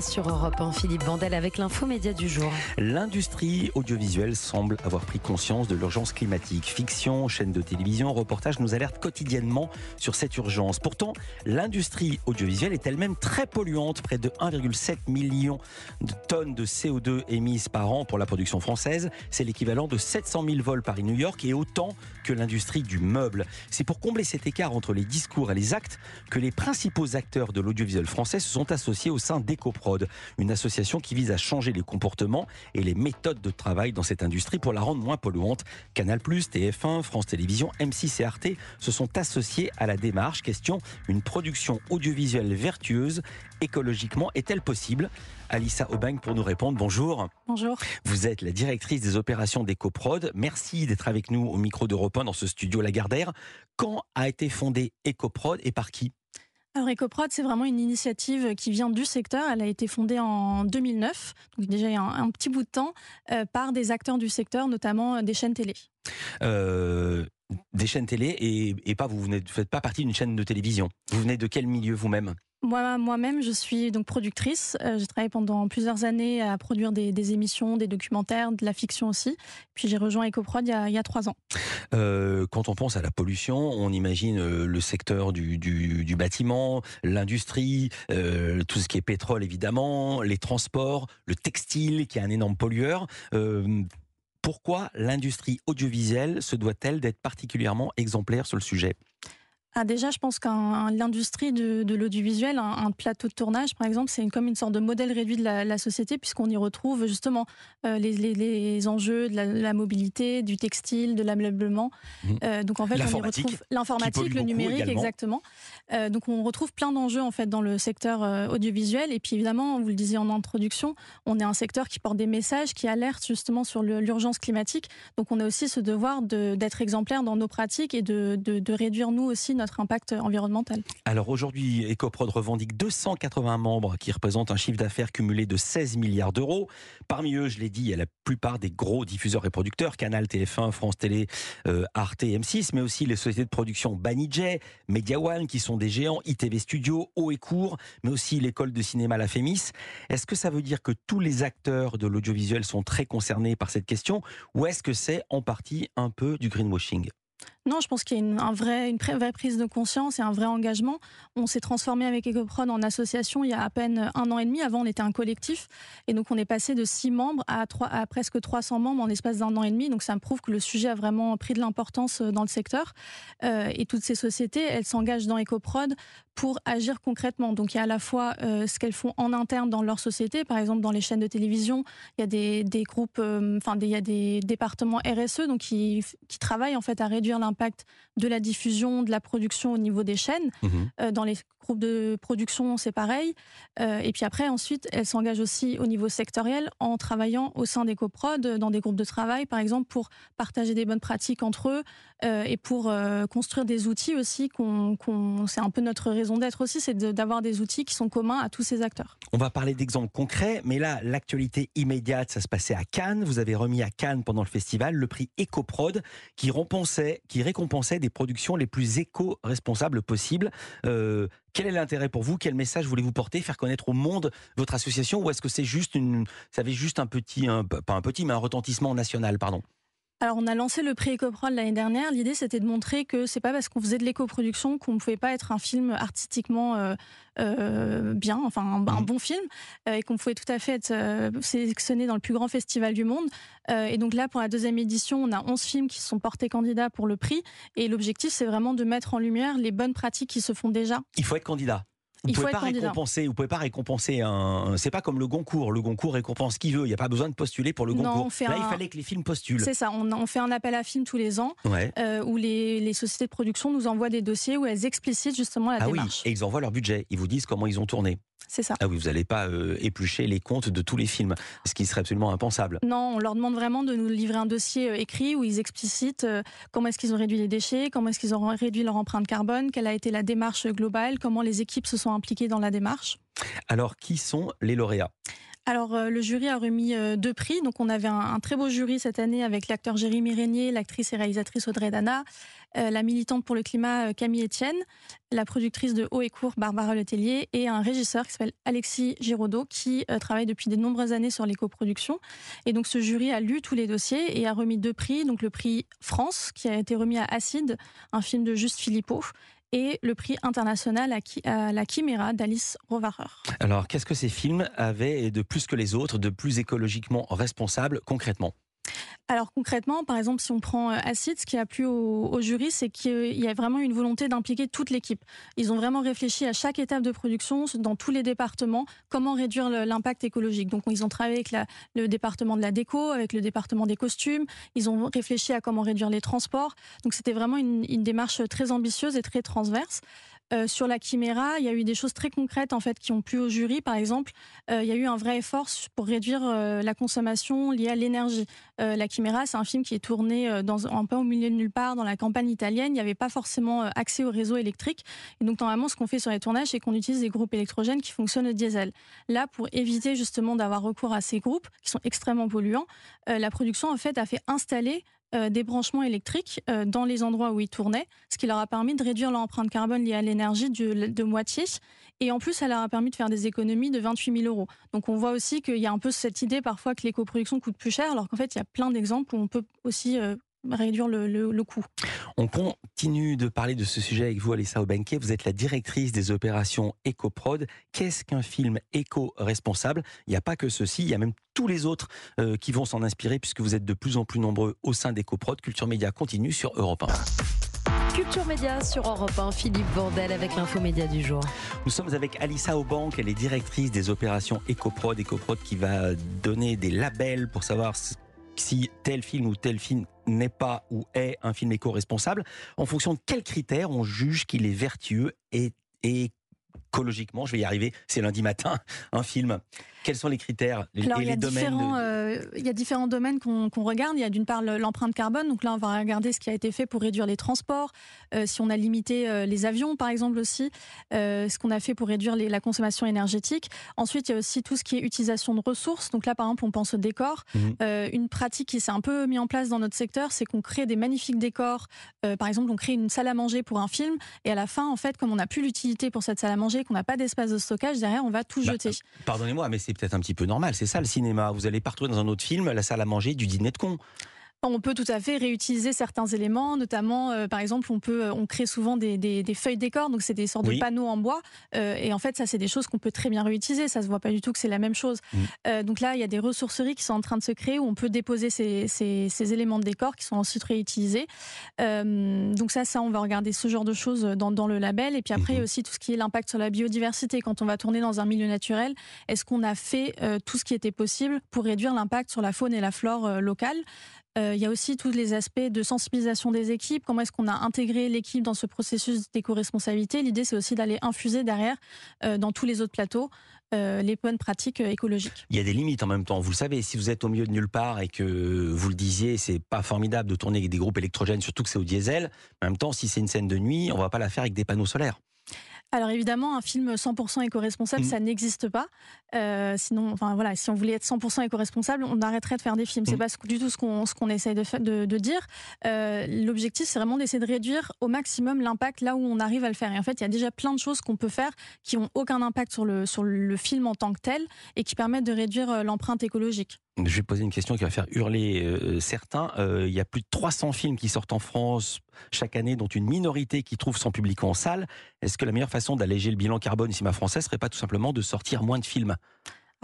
Sur Europe 1, Philippe Vandel avec l'info média du jour. L'industrie audiovisuelle semble avoir pris conscience de l'urgence climatique. Fiction, chaîne de télévision, reportage nous alertent quotidiennement sur cette urgence. Pourtant, l'industrie audiovisuelle est elle-même très polluante. Près de 1,7 million de tonnes de CO2 émises par an pour la production française. C'est l'équivalent de 700 000 vols Paris-New York et autant que l'industrie du meuble. C'est pour combler cet écart entre les discours et les actes que les principaux acteurs de l'audiovisuel français se sont associés au sein une association qui vise à changer les comportements et les méthodes de travail dans cette industrie pour la rendre moins polluante. Canal+, TF1, France Télévisions, M6 et Arte se sont associés à la démarche. Question, une production audiovisuelle vertueuse écologiquement est-elle possible? Alissa Aubang pour nous répondre. Bonjour. Bonjour. Vous êtes la directrice des opérations d'EcoProd. Merci d'être avec nous au micro d'Europe 1 dans ce studio Lagardère. Quand a été fondée EcoProd et par qui? Alors EcoProd, c'est vraiment une initiative qui vient du secteur. Elle a été fondée en 2009, donc déjà il y a un, petit bout de temps, euh, par des acteurs du secteur, notamment euh, des chaînes télé. Euh, des chaînes télé et, et pas vous ne faites pas partie d'une chaîne de télévision. Vous venez de quel milieu vous-même? Moi, moi-même, je suis donc productrice. Euh, j'ai travaillé pendant plusieurs années à produire des, émissions, des documentaires, de la fiction aussi. Puis j'ai rejoint EcoProd il y a, trois ans. Euh, quand on pense à la pollution, on imagine euh, le secteur du, bâtiment, l'industrie, tout ce qui est pétrole évidemment, les transports, le textile qui est un énorme pollueur. pourquoi l'industrie audiovisuelle se doit-elle d'être particulièrement exemplaire sur le sujet? Ah déjà, je pense qu'un l'industrie de, de l'audiovisuel, un, plateau de tournage, par exemple, c'est comme une sorte de modèle réduit de la, la société, puisqu'on y retrouve justement euh, les, les, les, enjeux de la, la, mobilité, du textile, de l'ameublement. Mmh. Euh, donc en fait, on y retrouve l'informatique, le numérique, exactement. Euh, donc on retrouve plein d'enjeux en fait dans le secteur audiovisuel. Et puis évidemment, vous le disiez en introduction, on est un secteur qui porte des messages, qui alerte justement sur l'urgence climatique. Donc on a aussi ce devoir d'être exemplaire dans nos pratiques et de, de, de réduire nous aussi notre impact environnemental. Alors aujourd'hui, EcoProd revendique 280 membres qui représentent un chiffre d'affaires cumulé de 16 milliards d'euros. Parmi eux, je l'ai dit, il y a la plupart des gros diffuseurs et producteurs, Canal, TF1, France Télé, euh, Arte, M6, mais aussi les sociétés de production Banijay, Media One, qui sont des géants, ITV Studio, Haut et Court, mais aussi l'école de cinéma La Fémis. Est-ce que ça veut dire que tous les acteurs de l'audiovisuel sont très concernés par cette question, ou est-ce que c'est en partie un peu du greenwashing? Non, je pense qu'il y a une, un vrai, une vraie prise de conscience et un vrai engagement. On s'est transformé avec EcoProd en association il y a à peine un an et demi. Avant, on était un collectif. Et donc, on est passé de 6 membres à, 3, à presque 300 membres en l'espace d'un an et demi. Donc, ça me prouve que le sujet a vraiment pris de l'importance euh, dans le secteur. Euh, et toutes ces sociétés, elles s'engagent dans EcoProd pour agir concrètement. Donc, il y a à la fois euh, ce qu'elles font en interne dans leur société. Par exemple, dans les chaînes de télévision, il y a des, groupes, enfin, il y a des départements RSE donc qui, qui travaillent en fait à réduire l'impact l'impact de la diffusion, de la production au niveau des chaînes. Mhm. Euh, dans les groupes de production, c'est pareil. Euh, et puis après, ensuite, elle s'engage aussi au niveau sectoriel en travaillant au sein des coprod, dans des groupes de travail, par exemple, pour partager des bonnes pratiques entre eux euh, et pour construire des outils aussi. c'est un peu notre raison d'être aussi, c'est d'avoir des outils qui sont communs à tous ces acteurs. On va parler d'exemples concrets, mais là, l'actualité immédiate, ça se passait à Cannes. Vous avez remis à Cannes pendant le festival le prix EcoProd qui récompensait, des productions les plus éco-responsables possibles. Euh, quel est l'intérêt pour vous? Quel message voulez-vous porter? Faire connaître au monde votre association? Ou est-ce que c'est juste une, ça juste un petit, pas un petit, mais un retentissement national, pardon? Alors, on a lancé le prix EcoProd l'année dernière. L'idée, c'était de montrer que c'est pas parce qu'on faisait de l'éco-production qu'on ne pouvait pas être un film artistiquement euh, euh, bien, enfin un, mmh. bon film, euh, et qu'on pouvait tout à fait être sélectionné dans le plus grand festival du monde. et donc là, pour la deuxième édition, on a 11 films qui sont portés candidats pour le prix. Et l'objectif, c'est vraiment de mettre en lumière les bonnes pratiques qui se font déjà. Il faut être candidat. Vous pouvez pas récompenser, vous pouvez pas récompenser un. C'est pas comme le Goncourt. Le Goncourt récompense qui veut. Il n'y a pas besoin de postuler pour le Goncourt. Là, il fallait que les films postulent. C'est ça. On, fait un appel à films tous les ans euh, où les, sociétés de production nous envoient des dossiers où elles explicitent justement la ah démarche. Oui, et ils envoient leur budget. Ils vous disent comment ils ont tourné. C'est ça. Ah oui, vous n'allez pas euh, éplucher les comptes de tous les films, ce qui serait absolument impensable. Non, on leur demande vraiment de nous livrer un dossier euh, écrit où ils explicitent euh, comment est-ce qu'ils ont réduit les déchets, comment est-ce qu'ils ont réduit leur empreinte carbone, quelle a été la démarche globale, comment les équipes se sont impliquées dans la démarche. Alors, qui sont les lauréats? Alors, le jury a remis deux prix. Donc, on avait un, très beau jury cette année avec l'acteur Jérémy Régnier, l'actrice et réalisatrice Audrey Dana, la militante pour le climat Camille Etienne, la productrice de Haut et Court Barbara Letellier et un régisseur qui s'appelle Alexis Giraudot qui travaille depuis de nombreuses années sur l'éco-production. Et donc ce jury a lu tous les dossiers et a remis deux prix, donc le prix France qui a été remis à Acide, un film de Juste Philippot, et le prix international à, la Chiméra d'Alice Rovarer. Alors, qu'est-ce que ces films avaient de plus que les autres, de plus écologiquement responsable concrètement? Alors concrètement, par exemple, si on prend euh, Acid, ce qui a plu au, jury, c'est qu'il y a vraiment une volonté d'impliquer toute l'équipe. Ils ont vraiment réfléchi à chaque étape de production, dans tous les départements, comment réduire l'impact écologique. Donc ils ont travaillé avec le département de la déco, avec le département des costumes, ils ont réfléchi à comment réduire les transports. Donc c'était vraiment une, une démarche très ambitieuse et très transverse. Euh, sur la chiméra, il y a eu des choses très concrètes en fait qui ont plu au jury. Par exemple, euh, il y a eu un vrai effort pour réduire euh, la consommation liée à l'énergie. la chiméra, c'est un film qui est tourné dans un peu au milieu de nulle part dans la campagne italienne. Il n'y avait pas forcément accès au réseau électrique. Et donc normalement, ce qu'on fait sur les tournages, c'est qu'on utilise des groupes électrogènes qui fonctionnent au diesel. Là, pour éviter justement d'avoir recours à ces groupes qui sont extrêmement polluants, la production en fait a fait installer euh, des branchements électriques euh, dans les endroits où ils tournaient, ce qui leur a permis de réduire l'empreinte carbone liée à l'énergie de, de, moitié. Et en plus, ça leur a permis de faire des économies de 28 000 euros. Donc on voit aussi qu'il y a un peu cette idée parfois que l'éco-production coûte plus cher, alors qu'en fait, il y a plein d'exemples où on peut aussi euh, réduire le, le, coût. On continue de parler de ce sujet avec vous, Alissa Obenke. Vous êtes la directrice des opérations EcoProd. Qu'est-ce qu'un film éco-responsable? Il n'y a pas que ceci, il y a même tous les autres euh, qui vont s'en inspirer puisque vous êtes de plus en plus nombreux au sein d'EcoProd. Culture Média continue sur Europe 1. Culture Média sur Europe 1, Philippe Bordel avec l'info média du jour. Nous sommes avec Alissa Aubank, elle est directrice des opérations EcoProd. EcoProd qui va donner des labels pour savoir si tel film ou tel film n'est pas ou est un film éco-responsable, en fonction de quels critères on juge qu'il est vertueux et, et écologiquement, je vais y arriver, c'est lundi matin, un film quels sont les critères et les domaines euh, Il y a différents domaines qu'on regarde. Il y a d'une part l'empreinte carbone. Donc là, on va regarder ce qui a été fait pour réduire les transports. Euh, si on a limité euh, les avions, par exemple aussi, ce qu'on a fait pour réduire la consommation énergétique. Ensuite, il y a aussi tout ce qui est utilisation de ressources. Donc là, par exemple, on pense au décor. Mhm. une pratique qui s'est un peu mise en place dans notre secteur, c'est qu'on crée des magnifiques décors. par exemple, on crée une salle à manger pour un film, et à la fin, en fait, comme on n'a plus l'utilité pour cette salle à manger, qu'on n'a pas d'espace de stockage derrière, on va tout bah, jeter. Pardonnez-moi, mais c'est peut-être un petit peu normal. C'est ça le cinéma. Vous allez pas retrouver dans un autre film la salle à manger du dîner de con. On peut tout à fait réutiliser certains éléments, notamment, euh, par exemple, on peut, on crée souvent des, des, des feuilles décor, donc c'est des sortes de panneaux en bois, euh, et en fait, ça, c'est des choses qu'on peut très bien réutiliser. Ça se voit pas du tout que c'est la même chose. Mm. Euh, donc là, il y a des ressourceries qui sont en train de se créer où on peut déposer ces, ces, ces éléments de décor qui sont ensuite réutilisés. donc ça, ça, on va regarder ce genre de choses dans, dans le label. Et puis après, il y a mm-hmm. aussi tout ce qui est l'impact sur la biodiversité. Quand on va tourner dans un milieu naturel, est-ce qu'on a fait tout ce qui était possible pour réduire l'impact sur la faune et la flore locale euh, il y a aussi tous les aspects de sensibilisation des équipes. Comment est-ce qu'on a intégré l'équipe dans ce processus d'éco-responsabilité? L'idée, c'est aussi d'aller infuser derrière, euh, dans tous les autres plateaux, euh, les bonnes pratiques écologiques. Il y a des limites en même temps. Vous le savez, si vous êtes au milieu de nulle part et que vous le disiez, c'est pas formidable de tourner avec des groupes électrogènes, surtout que c'est au diesel. En même temps, si c'est une scène de nuit, on va pas la faire avec des panneaux solaires. Alors évidemment, un film 100% éco-responsable, mmh. ça n'existe pas. Euh, sinon, enfin voilà, si on voulait être 100% éco-responsable, on arrêterait de faire des films. C'est mmh. pas du tout ce qu'on ce qu'on essaye de, de, de dire. Euh, L'objectif, c'est vraiment d'essayer de réduire au maximum l'impact là où on arrive à le faire. Et en fait, il y a déjà plein de choses qu'on peut faire qui ont aucun impact sur le sur le film en tant que tel et qui permettent de réduire euh, l'empreinte écologique. Je vais poser une question qui va faire hurler euh, certains. Euh, il y a plus de 300 films qui sortent en France chaque année, dont une minorité qui trouve son public en salle. Est-ce que la meilleure façon d'alléger le bilan carbone au cinéma français serait pas tout simplement de sortir moins de films?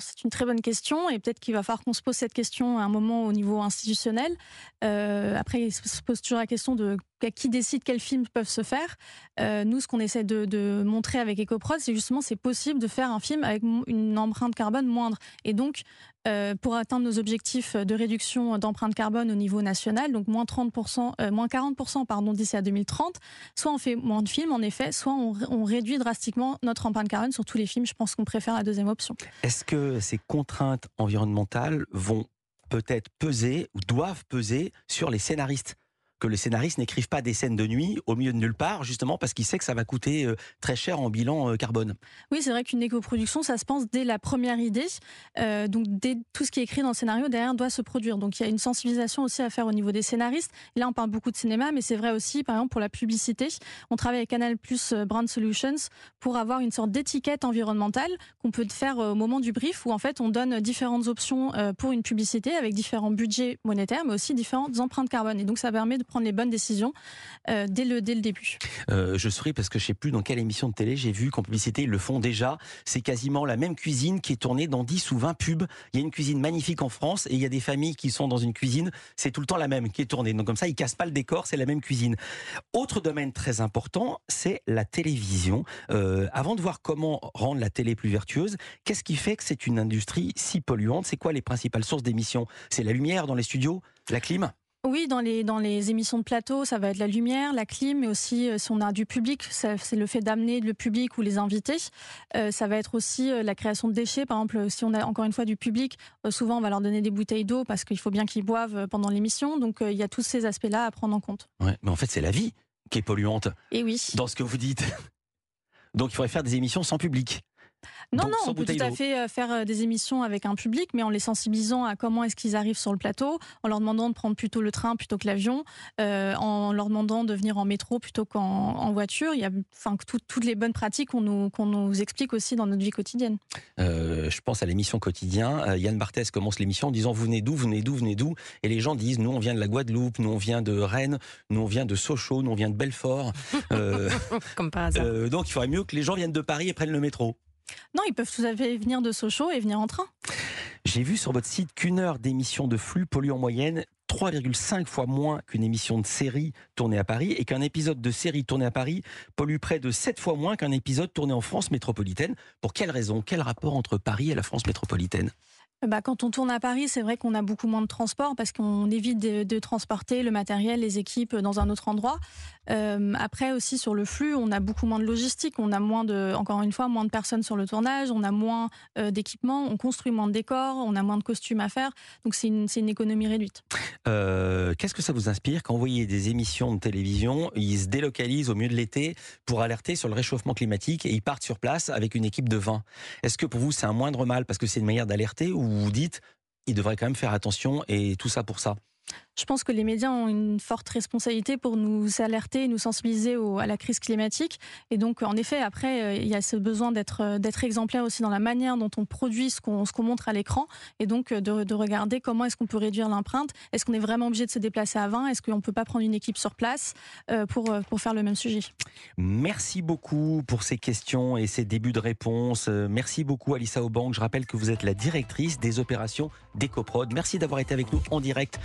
C'est une très bonne question et peut-être qu'il va falloir qu'on se pose cette question à un moment au niveau institutionnel. Euh, après, il se pose toujours la question de qui décide quels films peuvent se faire. Euh, nous, ce qu'on essaie de, montrer avec EcoProd, c'est justement c'est possible de faire un film avec une empreinte carbone moindre. Et donc, euh, pour atteindre nos objectifs de réduction d'empreinte carbone au niveau national, donc moins 30%, euh, moins 40% pardon d'ici à 2030, soit on fait moins de films en effet, soit on, on réduit drastiquement notre empreinte carbone sur tous les films. Je pense qu'on préfère la deuxième option. Est-ce que ces contraintes environnementales vont peut-être peser ou doivent peser sur les scénaristes? Que les scénaristes n'écrivent pas des scènes de nuit au milieu de nulle part, justement parce qu'ils savent que ça va coûter euh, très cher en bilan euh, carbone. Oui, c'est vrai qu'une éco-production, ça se pense dès la première idée. Euh, donc, dès tout ce qui est écrit dans le scénario, derrière, doit se produire. Donc, il y a une sensibilisation aussi à faire au niveau des scénaristes. Et là, on parle beaucoup de cinéma, mais c'est vrai aussi, par exemple, pour la publicité. On travaille avec Canal Plus Brand Solutions pour avoir une sorte d'étiquette environnementale qu'on peut faire au moment du brief, où en fait, on donne différentes options pour une publicité avec différents budgets monétaires, mais aussi différentes empreintes carbone. Et donc, ça permet de prendre les bonnes décisions dès, le, dès le début. je souris parce que je sais plus dans quelle émission de télé j'ai vu qu'en publicité, ils le font déjà. C'est quasiment la même cuisine qui est tournée dans 10 ou 20 pubs. Il y a une cuisine magnifique en France et il y a des familles qui sont dans une cuisine, c'est tout le temps la même qui est tournée. Donc comme ça, ils cassent pas le décor, c'est la même cuisine. Autre domaine très important, c'est la télévision. Euh, avant de voir comment rendre la télé plus vertueuse, qu'est-ce qui fait que c'est une industrie si polluante? C'est quoi les principales sources d'émissions? C'est la lumière dans les studios, la clim? Oui, dans les, dans les émissions de plateau, ça va être la lumière, la clim, mais aussi euh, si on a du public, c'est le fait d'amener le public ou les invités. Euh, ça va être aussi euh, la création de déchets. Par exemple, si on a encore une fois du public, souvent on va leur donner des bouteilles d'eau parce qu'il faut bien qu'ils boivent pendant l'émission. Donc il y a tous ces aspects-là à prendre en compte. Ouais, mais en fait, c'est la vie qui est polluante. Et oui. Dans ce que vous dites. Donc il faudrait faire des émissions sans public. Non, non, on peut tout à fait euh, faire euh, des émissions avec un public, mais en les sensibilisant à comment est-ce qu'ils arrivent sur le plateau, en leur demandant de prendre plutôt le train plutôt que l'avion, euh, en leur demandant de venir en métro plutôt qu'en voiture. Il y a enfin, toutes les bonnes pratiques qu'on nous, explique aussi dans notre vie quotidienne. je pense à l'émission quotidien. Yann Barthès commence l'émission en disant Vous venez d'où Vous venez d'où Vous venez d'où? Et les gens disent Nous, on vient de la Guadeloupe, nous, on vient de Rennes, nous, on vient de Sochaux, nous, on vient de Belfort. Comme par hasard. donc, il faudrait mieux que les gens viennent de Paris et prennent le métro. Non, ils peuvent tout à venir de Sochaux et venir en train. J'ai vu sur votre site qu'une heure d'émission de flux pollue en moyenne 3,5 fois moins qu'une émission de série tournée à Paris et qu'un épisode de série tourné à Paris pollue près de 7 fois moins qu'un épisode tourné en France métropolitaine. Pour quelle raison? Quel rapport entre Paris et la France métropolitaine? Bah, quand on tourne à Paris, c'est vrai qu'on a beaucoup moins de transport parce qu'on évite de, transporter le matériel, les équipes dans un autre endroit. Euh, après aussi sur le flux, on a beaucoup moins de logistique, on a moins de, encore une fois, moins de personnes sur le tournage, on a moins euh, d'équipements, on construit moins de décors, on a moins de costumes à faire. Donc c'est une, économie réduite. Euh, qu'est-ce que ça vous inspire quand vous voyez des émissions de télévision, ils se délocalisent au milieu de l'été pour alerter sur le réchauffement climatique et ils partent sur place avec une équipe de 20 Est-ce que pour vous c'est un moindre mal parce que c'est une manière d'alerter ou vous dites ils devraient quand même faire attention et tout ça pour ça je pense que les médias ont une forte responsabilité pour nous alerter, nous sensibiliser à la crise climatique. Et donc, en effet, après, euh, il y a ce besoin d'être euh, d'être exemplaire aussi dans la manière dont on produit ce qu'on montre à l'écran, et donc euh, de, de regarder comment est-ce qu'on peut réduire l'empreinte. Est-ce qu'on est vraiment obligé de se déplacer à 20 Est-ce qu'on peut pas prendre une équipe sur place pour pour faire le même sujet? Merci beaucoup pour ces questions et ces débuts de réponse. Merci beaucoup, Alissa Aubank. Je rappelle que vous êtes la directrice des opérations d'EcoProd. Merci d'avoir été avec nous en direct